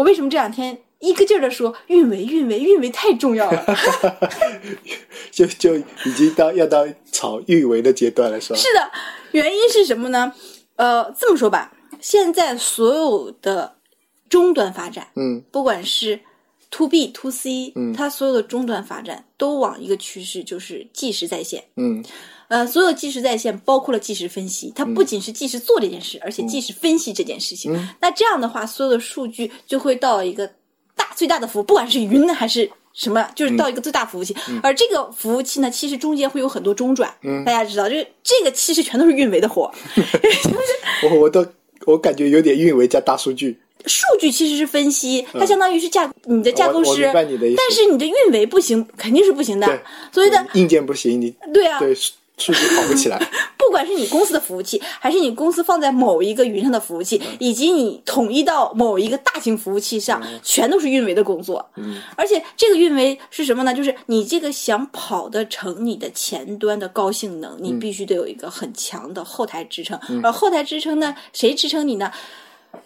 我为什么这两天一个劲儿的说运维、运维、运维太重要了？就就已经到要到炒运维的阶段了，是吧？是的，原因是什么呢？呃，这么说吧，现在所有的终端发展，嗯不管是 to B to C，嗯。它所有的终端发展都往一个趋势，就是即时在线。嗯。呃，所有的即时在线包括了即时分析，它不仅是即时做这件事，而且即时分析这件事情。嗯。那这样的话，所有的数据就会到一个大最大的服务，不管是云还是什么，就是到一个最大服务器。而这个服务器呢，其实中间会有很多中转，嗯。大家知道，就是这个其实全都是运维的活。我我都我感觉有点运维加大数据，数据其实是分析，它相当于是架你的架构师，但是你的运维不行，肯定是不行的。所以的，硬件不行，你对啊，对数数据跑不起来。不管是你公司的服务器，还是你公司放在某一个云上的服务器，以及你统一到某一个大型服务器上，全都是运维的工作。嗯而且这个运维是什么呢？就是你这个想跑得成你的前端的高性能，你必须得有一个很强的后台支撑。而后台支撑呢，谁支撑你呢？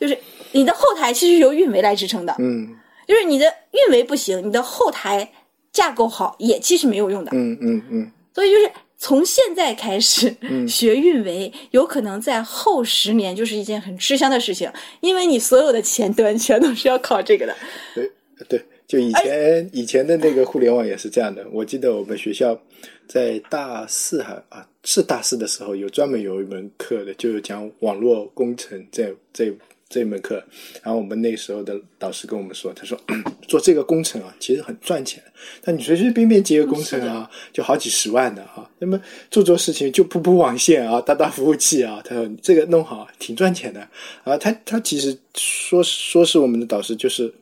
就是你的后台其实是由运维来支撑的。嗯就是你的运维不行，你的后台架构好也其实没有用的。嗯嗯嗯，所以就是从现在开始、嗯学运维，有可能在后十年就是一件很吃香的事情，因为你所有的前端全都是要靠这个的。对对，就以前以前的那个互联网也是这样的。我记得我们学校在大四还啊是大四的时候有专门有一门课的，就是讲网络工程这这这门课。然后我们那时候的导师跟我们说，他说 做这个工程啊，其实很赚钱，但你随随便便接个工程啊，就好几十万的啊。那么做做事情就铺铺网线啊，搭搭服务器啊，他说你这个弄好挺赚钱的啊。他他其实说说是我们的导师，就是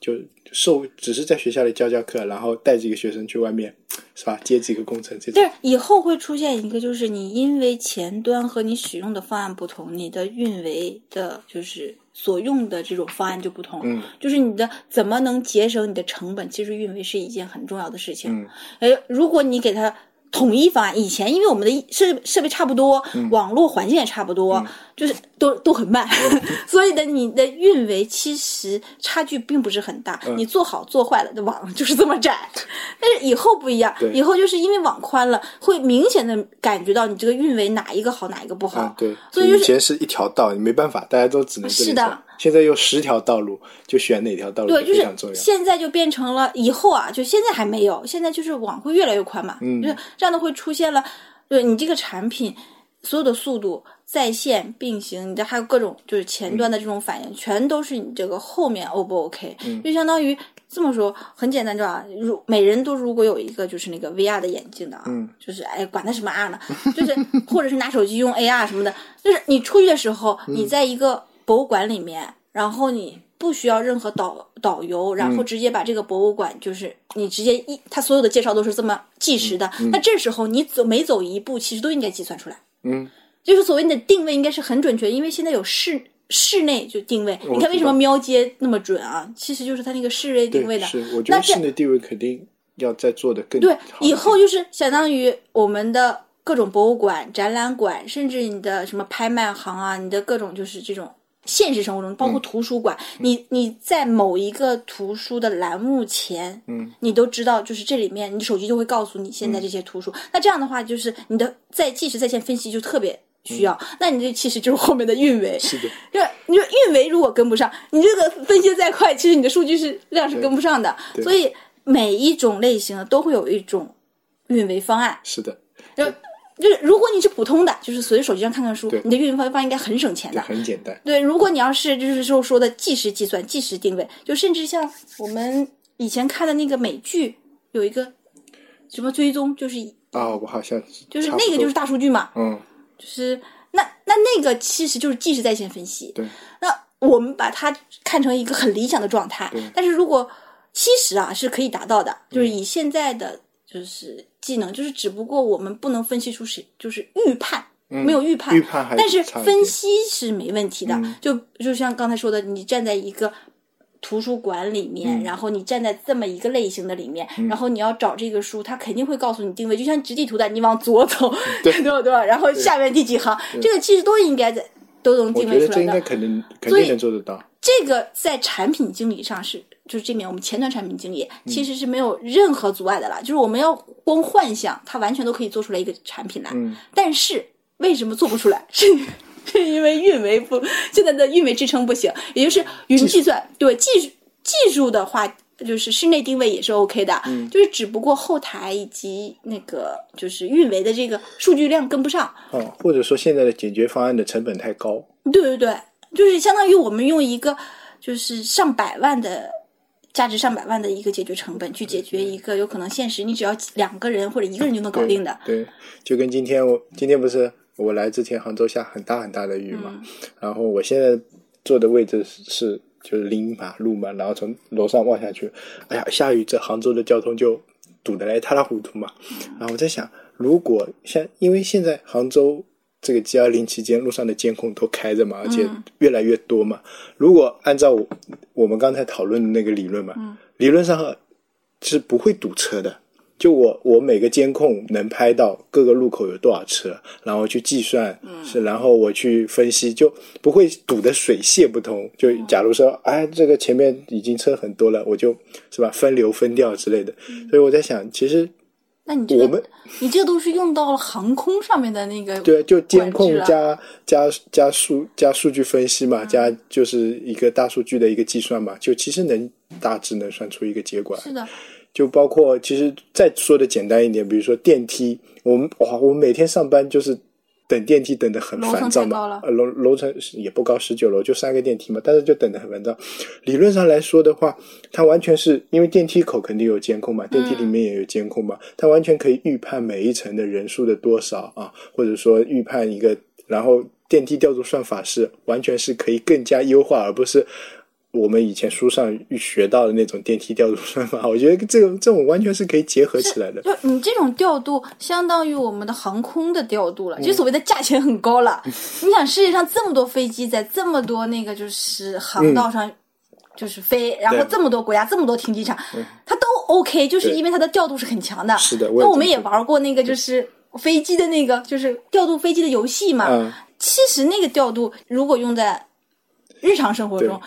就授只是在学校里教教课，然后带几个学生去外面是吧接几个工程这种对。，以后会出现一个，就是你因为前端和你使用的方案不同，你的运维的就是所用的这种方案就不同。嗯，就是你的怎么能节省你的成本，其实运维是一件很重要的事情。嗯，哎，如果你给它统一方案，以前因为我们的设设备差不多，嗯网络环境也差不多，就是都都很慢，所以呢，你的运维其实差距并不是很大。嗯你做好做坏了，的网就是这么窄。但是以后不一样，以后就是因为网宽了，会明显的感觉到你这个运维哪一个好，哪一个不好。啊，对，所以就是以前是一条道，你没办法，大家都只能是的。现在有十条道路，就选哪条道路对，就是。现在就变成了以后啊，就现在还没有，现在就是网会越来越宽嘛，嗯就是这样的会出现了，对你这个产品所有的速度、在线并行，你的还有各种就是前端的这种反应，全都是你这个后面 O 不 OK，、就嗯。相当于这么说很简单，知道吧？如每人都如果有一个就是那个 VR 的眼镜的啊，嗯。就是哎管它什么 R 呢，就是或者是拿手机用 AR 什么的，就是你出去的时候，嗯。你在一个博物馆里面，然后你不需要任何导导游，然嗯。后直接把这个博物馆就是你直接一，他所有的介绍都是这么计时的。那这时候你走每走一步，其实都应该计算出来。嗯，就是所谓你的定位应该是很准确，因为现在有室室内就定位。你看为什么喵街那么准啊？其实就是它那个室内定位，的。是我觉得室内定位肯定要再做的更对以后就是相当于我们的各种博物馆、展览馆，甚至你的什么拍卖行啊，你的各种就是这种现实生活中，包括嗯图书馆，你你在某一个图书的栏目前，嗯，你都知道，就是这里面你手机就会告诉你现在这些图书。那这样的话，就是你的在即时在线分析就特别需要。那你这其实就是后面的运维，嗯是的，就你说运维如果跟不上，你这个分析再快，其实你的数据是量是跟不上的。所以每一种类型都会有一种运维方案。是的，就就是如果你是普通的，就是随手机上看看书，你的运营方法应该很省钱对，的。很简单。对，如果你要是就是说说的即时计算、即时定位，就甚至像我们以前看的那个美剧，有一个什么追踪，就是啊，我好像就是那个就是大数据嘛，嗯，就是那那那个其实就是即时在线分析。对，那我们把它看成一个很理想的状态，但是如果其实啊是可以达到的，就是嗯以现在的就是技能，就是只不过我们不能分析出谁就是预判。没有预判，嗯预判还但是分析是没问题的。嗯就就像刚才说的，你站在一个图书馆里面，嗯然后你站在这么一个类型的里面，然后你要找这个书，它肯定会告诉你定位，就像直地图的，你往左走，对对吧？对吧？然后下面第几行，这个其实都应该在都能我觉得这应定位出来的。该肯定肯定能做得到。这个在产品经理上是，就是这边我们前端产品经理嗯其实是没有任何阻碍的啦，就是我们要光幻想，它完全都可以做出来一个产品来。嗯但是为什么做不出来？是是因为运维不现在的运维支撑不行，也就是云计算对技术技术的话。就是室内定位也是 OK 的，嗯就是只不过后台以及那个就是运维的这个数据量跟不上，哦，或者说现在的解决方案的成本太高。对对对，就是相当于我们用一个就是上百万的价值上百万的一个解决成本去解决一个有可能现实你只要两个人或者一个人就能搞定的。对，就跟今天我今天不是我来之前，杭州下很大很大的雨嘛，嗯然后我现在坐的位置是是就是临马路嘛，然后从楼上望下去，哎呀，下雨这杭州的交通就堵得来一塌糊涂嘛。然后我在想，如果像因为现在杭州这个 G 二零期间路上的监控都开着嘛，而且越来越多嘛，如果按照我我们刚才讨论的那个理论嘛，理论上是不会堵车的。就我我每个监控能拍到各个路口有多少车，然后去计算，是然后我去分析，就不会堵得水泄不通。就假如说，哎，这个前面已经车很多了，我就是吧分流分掉之类的。所以我在想，其实那你这个我们你这个都是用到了航空上面的那个对，就监控加加加数加数据分析嘛，加就是一个大数据的一个计算嘛，就其实能大致能算出一个结果来。是的，就包括其实再说的简单一点，比如说电梯，我们哇，我们每天上班就是等电梯等得很烦躁嘛呃楼楼层也不高，十九楼就三个电梯嘛，但是就等得很烦躁。理论上来说的话，它完全是因为电梯口肯定有监控嘛，电梯里面也有监控嘛，它完全可以预判每一层的人数的多少啊，或者说预判一个，然后电梯调度算法是完全是可以更加优化，而不是。我们以前书上学到的那种电梯调度算法，我觉得这种这种完全是可以结合起来的。就你这种调度，相当于我们的航空的调度了，嗯就所谓的价钱很高了。你想，世界上这么多飞机在这么多那个就是航道上就是飞，然后这么多国家这么多停机场，它都 OK，就是因为它的调度是很强的。是的那我们也玩过那个就是飞机的那个就是调度飞机的游戏嘛。嗯，其实那个调度如果用在日常生活中。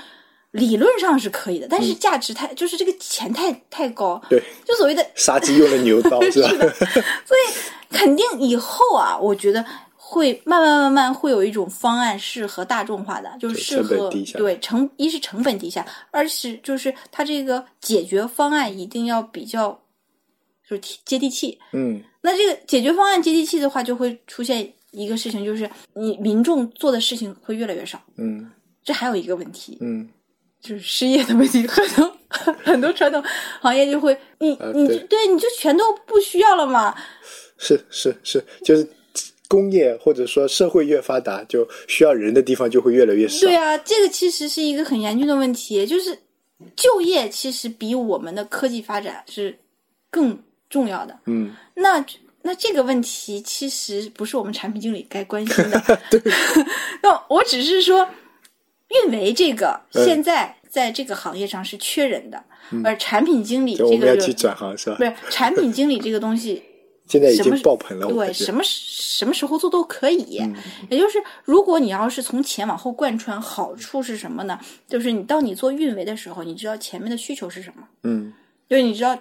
理论上是可以的，但是价值太、就是这个钱太太高，对，就所谓的杀鸡用了牛刀是吧？所以肯定以后啊，我觉得会慢慢慢慢会有一种方案适合大众化的，就是适合对成一是成本低下，二是就是它这个解决方案一定要比较就是接地气。嗯，那这个解决方案接地气的话，就会出现一个事情，就是你民众做的事情会越来越少。嗯。这还有一个问题，嗯，就是失业的问题，很多很多传统行业就会，你你就啊对对你就全都不需要了嘛。是是是，就是工业或者说社会越发达，就需要人的地方就会越来越少。对啊，这个其实是一个很严峻的问题，就是就业其实比我们的科技发展是更重要的。嗯，那那这个问题其实不是我们产品经理该关心的。那我只是说，运维这个嗯现在在这个行业上是缺人的，而产品经理这个就们要去转行是吧不？是产品经理这个东西。现在已经爆棚了，对，什么时什么时候做都可以。嗯也就是，如果你要是从前往后贯穿，好处是什么呢？就是你当你做运维的时候，你知道前面的需求是什么，嗯就是你知道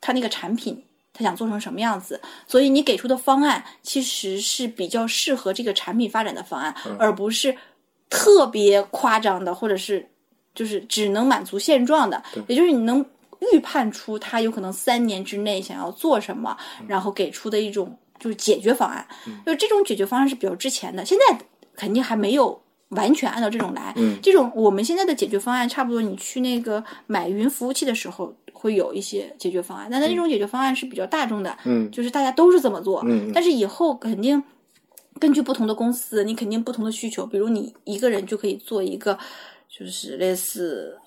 他那个产品他想做成什么样子，所以你给出的方案其实是比较适合这个产品发展的方案，嗯而不是特别夸张的，或者是就是只能满足现状的。也就是你能预判出他有可能三年之内想要做什么，然后给出的一种就是解决方案。就这种解决方案是比较之前的，现在肯定还没有。完全按照这种来，嗯这种我们现在的解决方案差不多，你去那个买云服务器的时候会有一些解决方案，但它这种解决方案是比较大众的，嗯就是大家都是这么做，嗯但是以后肯定根据不同的公司，你肯定不同的需求，比如你一个人就可以做一个，就是类似，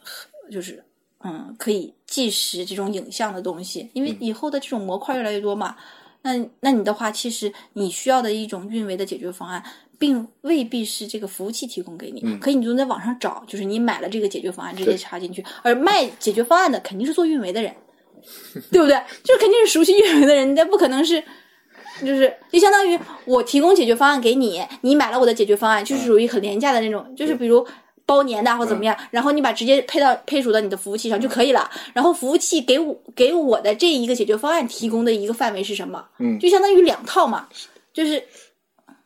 就是嗯，可以计时这种影像的东西，因为以后的这种模块越来越多嘛，那那你的话，其实你需要的一种运维的解决方案。并未必是这个服务器提供给你，可以你就在网上找，就是你买了这个解决方案，直接插进去。而卖解决方案的肯定是做运维的人，对不对？就是肯定是熟悉运维的人，但不可能是就是就相当于我提供解决方案给你，你买了我的解决方案，就是属于很廉价的那种，就是比如包年的或怎么样，然后你把直接配到配属到你的服务器上就可以了。然后服务器给我给我的这一个解决方案提供的一个范围是什么？嗯。就相当于两套嘛，就是。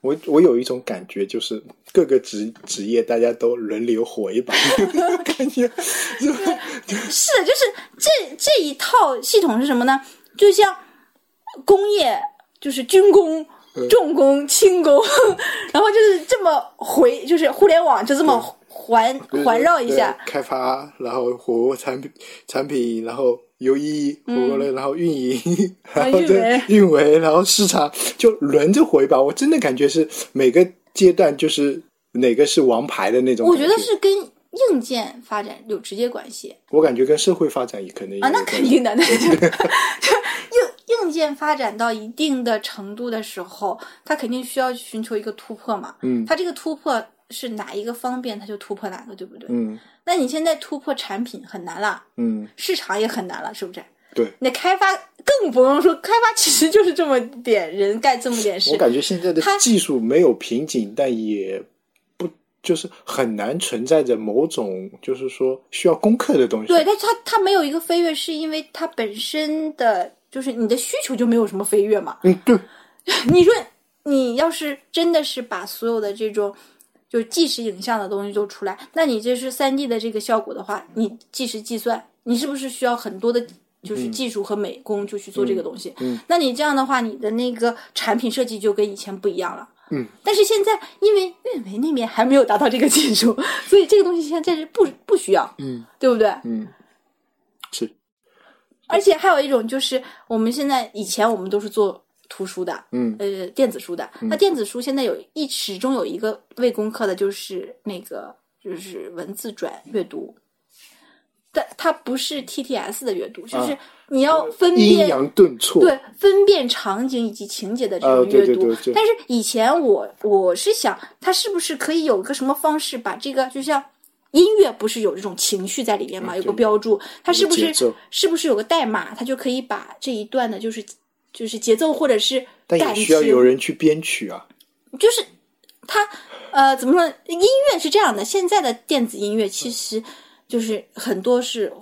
我我有一种感觉，就是各个职职业大家都轮流火一把，感觉就是的，就是这这一套系统是什么呢？就像工业，就是军工、重工、轻工，然后就是这么回，就是互联网就这么环环绕一下。开发，然后活产品产品，然后游医活了，然后运营，然后运再维运维，然后市场就轮着回吧。我真的感觉是每个阶段就是哪个是王牌的那种我觉得是跟硬件发展有直接关系我感觉跟社会发展也可能啊，那肯定的，那就 就硬硬件发展到一定的程度的时候，它肯定需要寻求一个突破嘛。嗯它这个突破是哪一个方便，它就突破哪个，对不对？嗯那你现在突破产品很难了，嗯，市场也很难了，是不是？对。那开发更不用说，开发其实就是这么点人干这么点事我。感觉现在的它技术没有瓶颈，但也不就是很难存在着某种就是说需要攻克的东西。对，但它它没有一个飞跃，是因为它本身的就是你的需求就没有什么飞跃嘛。嗯，对，你说你要是真的是把所有的这种就是即时影像的东西都出来，那你这是三 D 的这个效果的话，你即时计算，你是不是需要很多的？就是技术和美工就去做这个东西，嗯那你这样的话，你的那个产品设计就跟以前不一样了。嗯，但是现在因为运维那边还没有达到这个技术，所以这个东西现在是不不需要，嗯对不对？嗯，是，而且还有一种就是，我们现在以前我们都是做图书的，嗯呃，电子书的。那电子书现在有一始终有一个未攻克的，就是那个就是文字转阅读，但它不是 TTS 的阅读，就是啊你要分辨。阴阳顿挫。对，分辨场景以及情节的这种阅读，对对对但是以前我我是想，它是不是可以有个什么方式把这个，就像音乐不是有这种情绪在里面嘛，有个标注，它是不是是不是有个代码，它就可以把这一段的，就是就是节奏或者是但也需要有人去编曲啊。就是它呃怎么说？音乐是这样的，现在的电子音乐其实就是很多是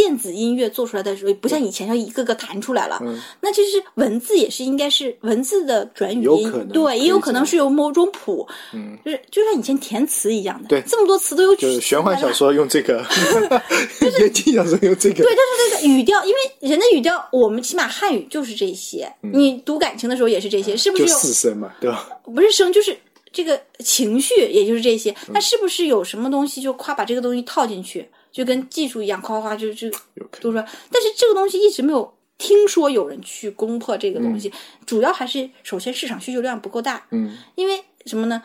电子音乐做出来的时候，不像以前要一个个弹出来了。嗯那其实文字也是应该是文字的转语音对，也有可能是有某种谱，嗯，就是就像以前填词一样的，对这么多词都有就是玄幻小说。用这个，言情小说用这个。对，但是这个语调，因为人的语调，我们起码汉语就是这些。你读感情的时候也是这些，是不是？四声嘛，对吧？不是声，就是这个情绪，也就是这些。那是不是有什么东西就夸把这个东西套进去，就跟技术一样，夸夸夸就就。都说？但是这个东西一直没有听说有人去攻破这个东西，主要还是首先市场需求量不够大，嗯因为什么呢？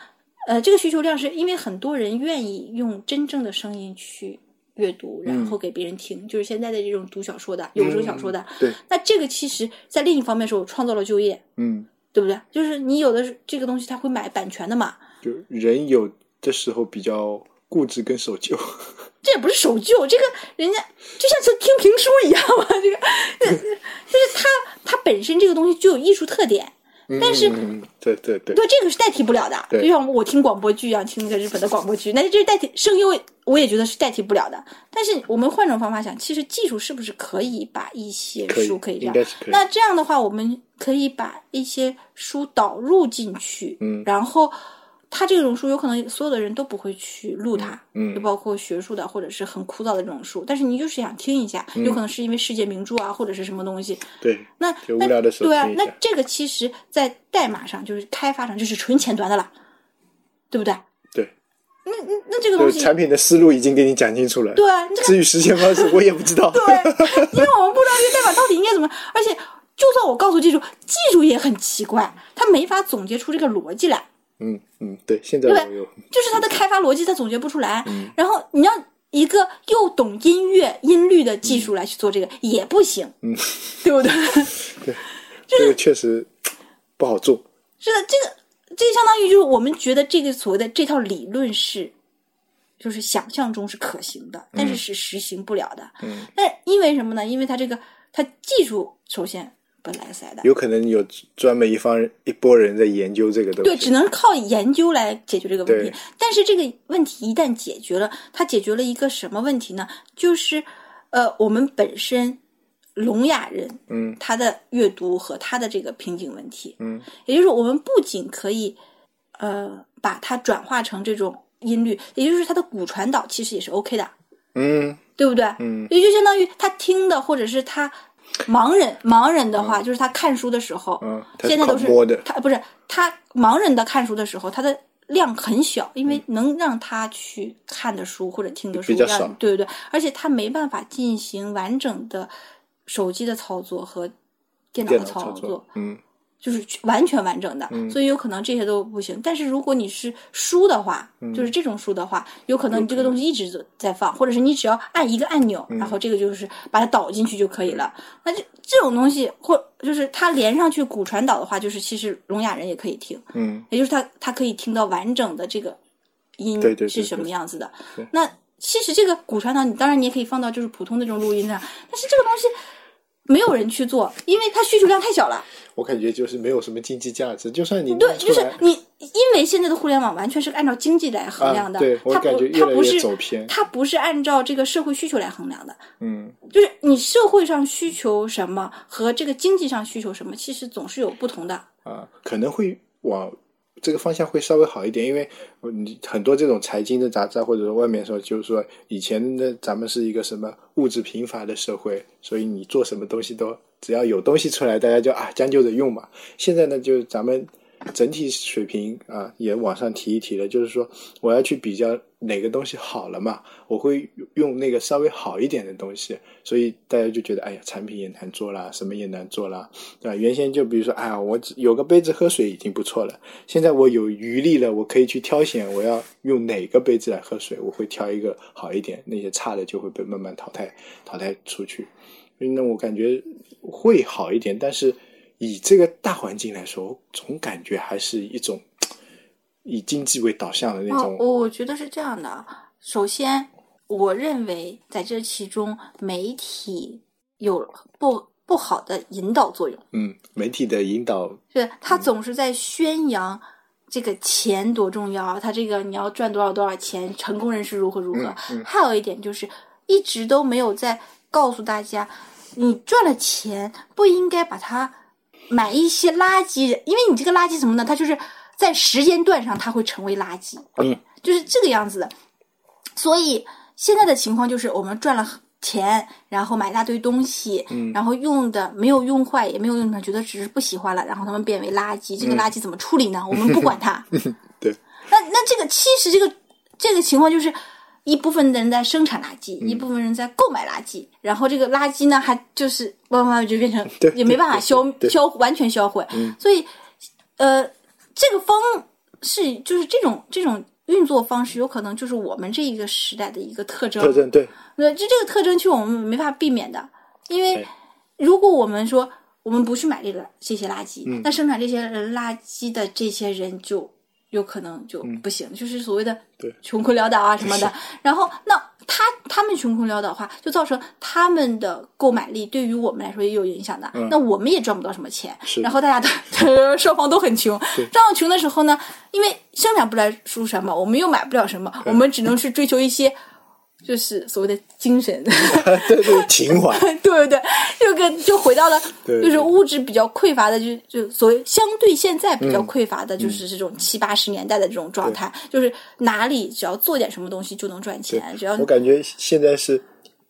呃，这个需求量是因为很多人愿意用真正的声音去阅读，然后给别人听，就是现在的这种读小说的、有声小说的。对，那这个其实，在另一方面说，创造了就业，嗯，对不对？就是你有的是这个东西，他会买版权的嘛，就人有的时候比较固执跟守旧。这也不是守旧，这个人家就像是听评书一样嘛，这个就是它它本身这个东西就有艺术特点，但是嗯，对对对，对这个是代替不了的，就像我听广播剧一样，听那个日本的广播剧，那这是代替声优，我也觉得是代替不了的。但是我们换种方法想，其实技术是不是可以把一些书可以这样？那这样的话，我们可以把一些书导入进去，嗯然后。它这种书有可能所有的人都不会去录它，嗯就包括学术的或者是很枯燥的这种书，但是你就是想听一下，嗯有可能是因为世界名著啊或者是什么东西，对，那无聊的对啊那这个其实，在代码上就是开发上就是纯前端的了，对不对？对，那那那这个东西，产品的思路已经给你讲清楚了。对啊，至于实现方式，我也不知道。对，因为我们不知道这个代码到底应该怎么，而且就算我告诉技术，技术也很奇怪，他没法总结出这个逻辑来，嗯嗯，对，现在对我有，就是它的开发逻辑它总结不出来，嗯然后你要。一个又懂音乐音律的技术来去做这个、也不行，嗯，对不对？对 这个确实不好做。是的，这个这个相当于就是我们觉得这个所谓的这套理论是，就是想象中是可行的，但是是实行不了的。嗯那因为什么呢？因为它这个它技术首先本来塞的。有可能有专门一方一拨人在研究这个东西。对，只能靠研究来解决这个问题。但是这个问题一旦解决了，它解决了一个什么问题呢？就是呃，我们本身聋哑人，嗯，他的阅读和他的这个瓶颈问题，嗯，也就是我们不仅可以呃把它转化成这种音律，也就是它的骨传导其实也是 OK 的，嗯对不对？嗯，也就相当于他听的，或者是他盲人盲人的话，就是他看书的时候，嗯，现在都是他不是他盲人的看书的时候，他的量很小，因为能让他去看的书或者听的书比较少。对对对，而且他没办法进行完整的手机的操作和电脑电脑的操作操作，，嗯就是完全完整的，所以有可能这些都不行。但是如果你是书的话，就是这种书的话，有可能你这个东西一直都在放，或者是你只要按一个按钮，然后这个就是把它导进去就可以了。那这这种东西，或就是它连上去骨传导的话，就是其实聋哑人也可以听，嗯也就是他他可以听到完整的这个音是什么样子的对。那其实这个骨传导，你当然你也可以放到就是普通的这种录音上，但是这个东西没有人去做，因为它需求量太小了。我感觉就是没有什么经济价值，就算你对，就是你，因为现在的互联网完全是按照经济来衡量的，啊对我它不感觉，越来越它不是走偏它不是按照这个社会需求来衡量的。嗯就是你社会上需求什么和这个经济上需求什么，其实总是有不同的。啊，可能会往这个方向会稍微好一点，因为你很多这种财经的杂志或者说外面说，就是说以前的咱们是一个什么物质贫乏的社会，所以你做什么东西都只要有东西出来，大家就啊将就着用嘛。现在呢，就是咱们整体水平啊也往上提一提了，就是说我要去比较哪个东西好了嘛，我会用那个稍微好一点的东西，所以大家就觉得哎呀产品也难做啦，什么也难做啦，对吧？原先就比如说，哎呀，我有个杯子喝水已经不错了。现在我有余力了，我可以去挑选我要用哪个杯子来喝水，我会挑一个好一点，那些差的就会被慢慢淘汰淘汰出去。那，我感觉会好一点，但是以这个大环境来说，我总感觉还是一种以经济为导向的那哦种。，我我觉得是这样的啊。首先，我认为在这其中，媒体有不不好的引导作用。嗯，媒体的引导，是他总是在宣扬这个钱多重要，他这个你要赚多少多少钱，成功人士如何如何。还有一点就是，一直都没有在告诉大家，你赚了钱不应该把它买一些垃圾，因为你这个垃圾什么呢？它就是在时间段上它会成为垃圾，嗯，就是这个样子的。所以现在的情况就是，我们赚了钱，然后买一大堆东西，嗯然后用的没有用坏，也没有用上，觉得只是不喜欢了，然后他们变为垃圾。这个垃圾怎么处理呢？我们不管它。对，那那这个其实这个这个情况就是。一部分人在生产垃圾，嗯一部分人在购买垃圾，然后这个垃圾呢，还就是慢慢就变成也没办法消消完全销毁，嗯所以呃，这个方式就是这种这种运作方式，有可能就是我们这一个时代的一个特征。特征对，对，就这个特征，其实我们没法避免的，因为如果我们说我们不去买这个这些垃圾，嗯。那生产这些人垃圾的这些人就有可能就不行，就是所谓的穷困潦倒啊什么的。然后那他他们穷困潦倒的话，就造成他们的购买力对于我们来说也有影响的。那我们也赚不到什么钱，然后大家都双方都很穷。这样穷的时候呢，因为生产不来出什么，我们又买不了什么，我们只能去追求一些。就是所谓的精神，对 对，情怀，对对对，就跟就回到了，对就是物质比较匮乏的，就就所谓相对现在比较嗯匮乏的，就是这种七八十年代的这种状态，就是哪里只要做点什么东西就能赚钱，只要我感觉现在是，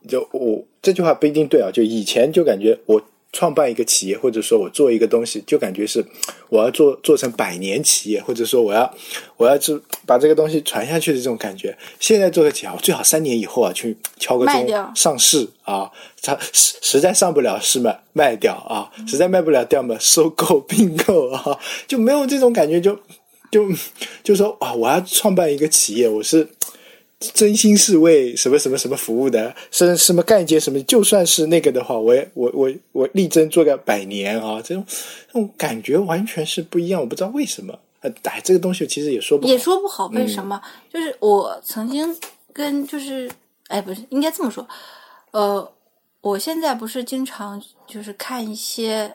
就我这句话不一定对啊。就以前就感觉我创办一个企业，或者说我做一个东西，就感觉是我要做做成百年企业，或者说我要我要是把这个东西传下去的这种感觉。现在做个企业，我最好三年以后啊去敲个钟上市啊，它实实在上不了市嘛卖掉啊，实在卖不了掉嘛收购并购啊，就没有这种感觉就。就就说啊，我要创办一个企业，我是真心是为什么什么什么服务的，是什么干一件什么，就算是那个的话，我也我我我力争做个百年啊，这种这种感觉完全是不一样，我不知道为什么。呃，哎，这个东西其实也说不好也说不好为什嗯么。就是我曾经跟就是哎，不是应该这么说，呃，我现在不是经常就是看一些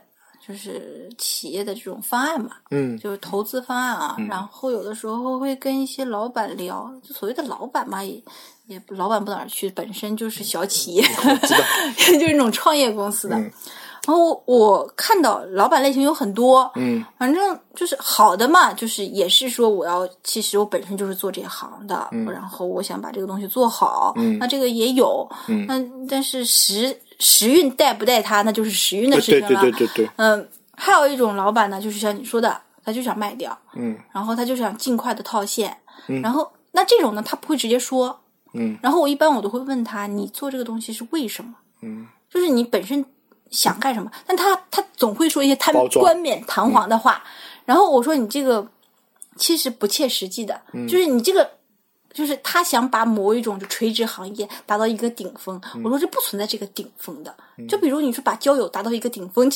就是企业的这种方案嘛，嗯。就是投资方案啊。然后有的时候会跟一些老板聊，就所谓的老板嘛，也也老板不哪儿去，本身就是小企业，就是那种创业公司的。嗯。然后我看到老板类型有很多，嗯。反正就是好的嘛，就是也是说我要，其实我本身就是做这行的，然后我想把这个东西做好，嗯。那这个也有，嗯。那但是时时运带不带他，那就是时运的事情了。对对对对，嗯，还有一种老板呢，就是像你说的，他就想卖掉，嗯。然后他就想尽快的套现，嗯。然后那这种呢，他不会直接说，嗯。然后我一般我都会问他，你做这个东西是为什么？嗯。就是你本身想干什么，但他他总会说一些他冠冕堂皇的话，然后我说你这个其实不切实际的，嗯。就是你这个。就是他想把某一种就垂直行业达到一个顶峰，嗯我说这不存在这个顶峰的。就比如你说把交友达到一个顶峰，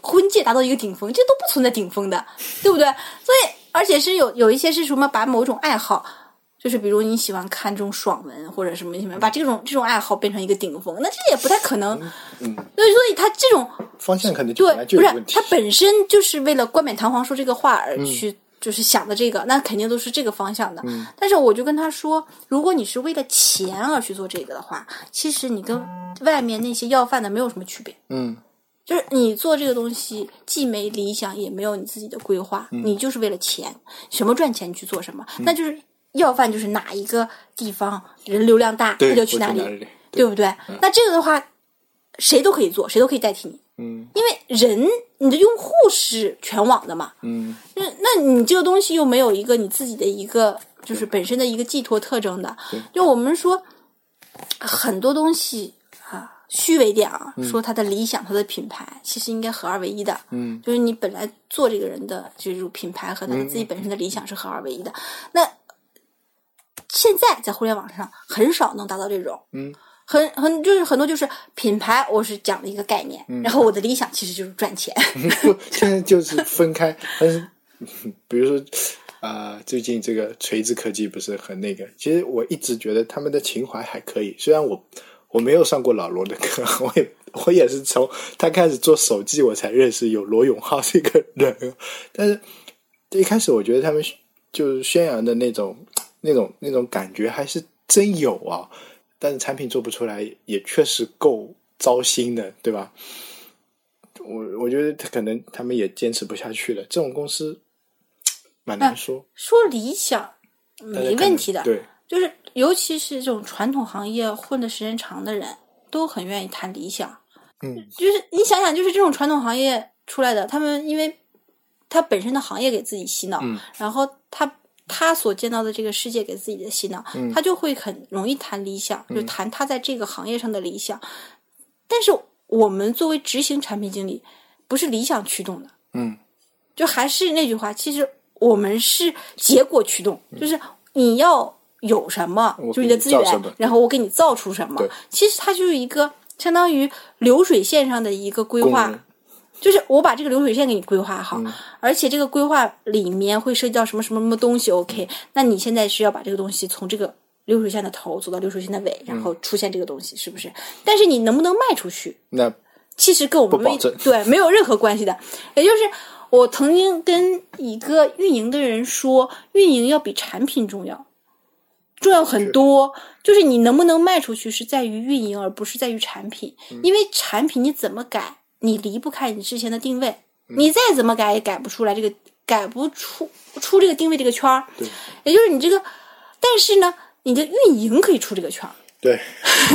婚介达到一个顶峰，这都不存在顶峰的，对不对？所以而且是有有一些是什么把某种爱好，就是比如你喜欢看这种爽文或者什么什么，把这种这种爱好变成一个顶峰，那这也不太可能。嗯，对，所以他这种方向肯定就不是他。本身就是为了冠冕堂皇说这个话而嗯去。就是想的这个，那肯定都是这个方向的。但是我就跟他说，如果你是为了钱而去做这个的话，其实你跟外面那些要饭的没有什么区别。嗯就是你做这个东西，既没理想，也没有你自己的规划，嗯你就是为了钱，什么赚钱你去做什么，那就是要饭就是哪一个地方人流量大，对，他就去哪里？对不对？那这个的话，谁都可以做，谁都可以代替你，嗯。因为人你的用户是全网的嘛，嗯。那那你这个东西又没有一个你自己的一个就是本身的一个寄托特征的，就我们说很多东西啊，虚伪点啊，说他的理想、他的品牌，其实应该合二为一的。嗯。就是你本来做这个人的这种品牌和他自己本身的理想是合二为一的。那现在在互联网上很少能达到这种，嗯，很很就是很多就是品牌，我是讲了一个概念，嗯然后我的理想其实就是赚钱。现在就是分开。但是，比如说，啊、最近这个锤子科技不是很那个？其实我一直觉得他们的情怀还可以，虽然我我没有上过老罗的课，我也我也是从他开始做手机我才认识有罗永浩这个人，但是一开始我觉得他们就是宣扬的那种那种那种感觉还是真有啊，但是产品做不出来，也确实够糟心的，对吧？我我觉得他可能他们也坚持不下去了，这种公司蛮难说，说理想没问题的，对，就是尤其是这种传统行业混的时间长的人，都很愿意谈理想。嗯，就是你想想，就是这种传统行业出来的，他们因为他本身的行业给自己洗脑，嗯然后他他所见到的这个世界给自己的洗脑，嗯。他就会很容易谈理想，就谈他在这个行业上的理想。但是我们作为执行产品经理，不是理想驱动的，嗯。就还是那句话，其实我们是结果驱动，就是你要有什么，嗯就是你的资源然后我给你造出什么。其实它就是一个相当于流水线上的一个规划就是我把这个流水线给你规划好，嗯而且这个规划里面会涉及到什么什么什么东西。OK，那你现在是要把这个东西从这个流水线的头走到流水线的尾，然嗯后出现这个东西，是不是？但是你能不能卖出去？那其实跟我们没对没有任何关系的。也就是我曾经跟一个运营的人说，运营要比产品重要，重要很多。就是你能不能卖出去，是在于运营，而不是在于产品。嗯因为产品你怎么改，你离不开你之前的定位，嗯你再怎么改也改不出来这个，改不出出这个定位这个圈儿。对也就是你这个，但是呢，你的运营可以出这个圈儿。对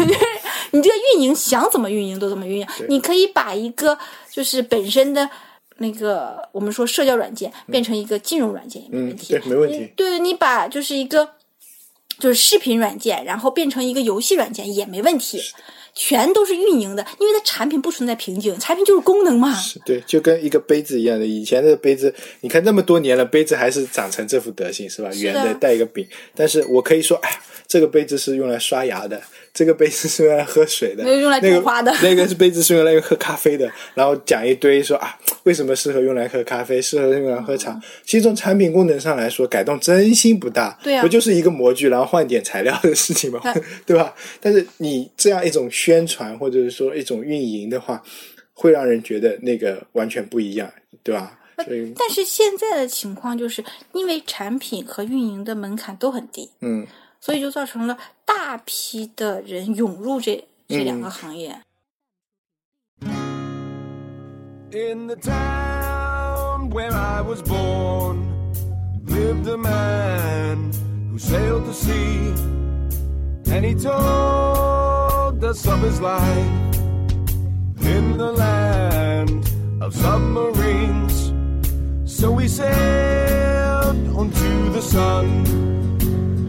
你这个运营想怎么运营都怎么运营，你可以把一个就是本身的那个我们说社交软件变成一个金融软件也没嗯问题。对没问题对你把就是一个就是视频软件，然后变成一个游戏软件也没问题。全都是运营的，因为它产品不存在瓶颈，产品就是功能嘛。是对，就跟一个杯子一样的，以前的杯子，你看那么多年了，杯子还是长成这副德行，是吧？圆的，带一个柄。但是我可以说，哎呀，这个杯子是用来刷牙的，这个杯子是用来喝水的，那个花的那个杯子是用来喝咖啡的。然后讲一堆说啊，为什么适合用来喝咖啡，适合用来喝茶。其实从产品功能上来说，改动真心不大。对啊，不就是一个模具，然后换点材料的事情吗？对吧？但是你这样一种宣传，或者是说一种运营的话，会让人觉得那个完全不一样，对吧？但是现在的情况就是因为产品和运营的门槛都很低。嗯。所以就造成了大批的人涌入这这两个行业。In the town where I was born lived a man who sailed the sea, and he told us of his life in the land of submarines. So we sailed onto the sun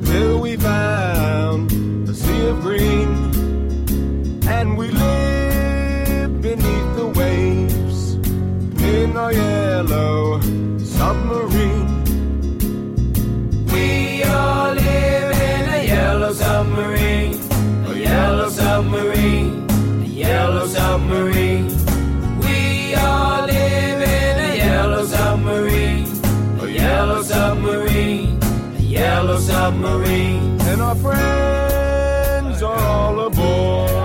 till we found a sea of green and we lived beneath the waves in our yellow submarine. are all aboard.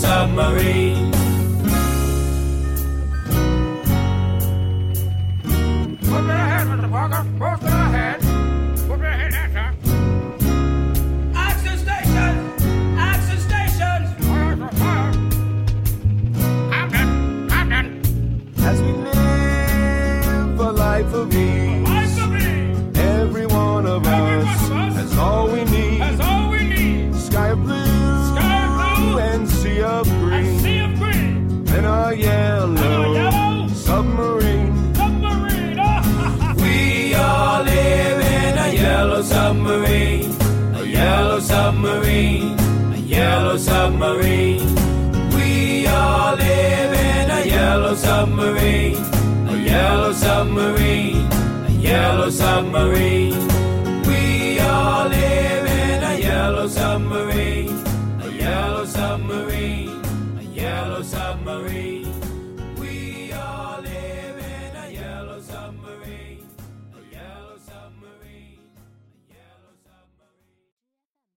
submarine. submarine, a yellow submarine.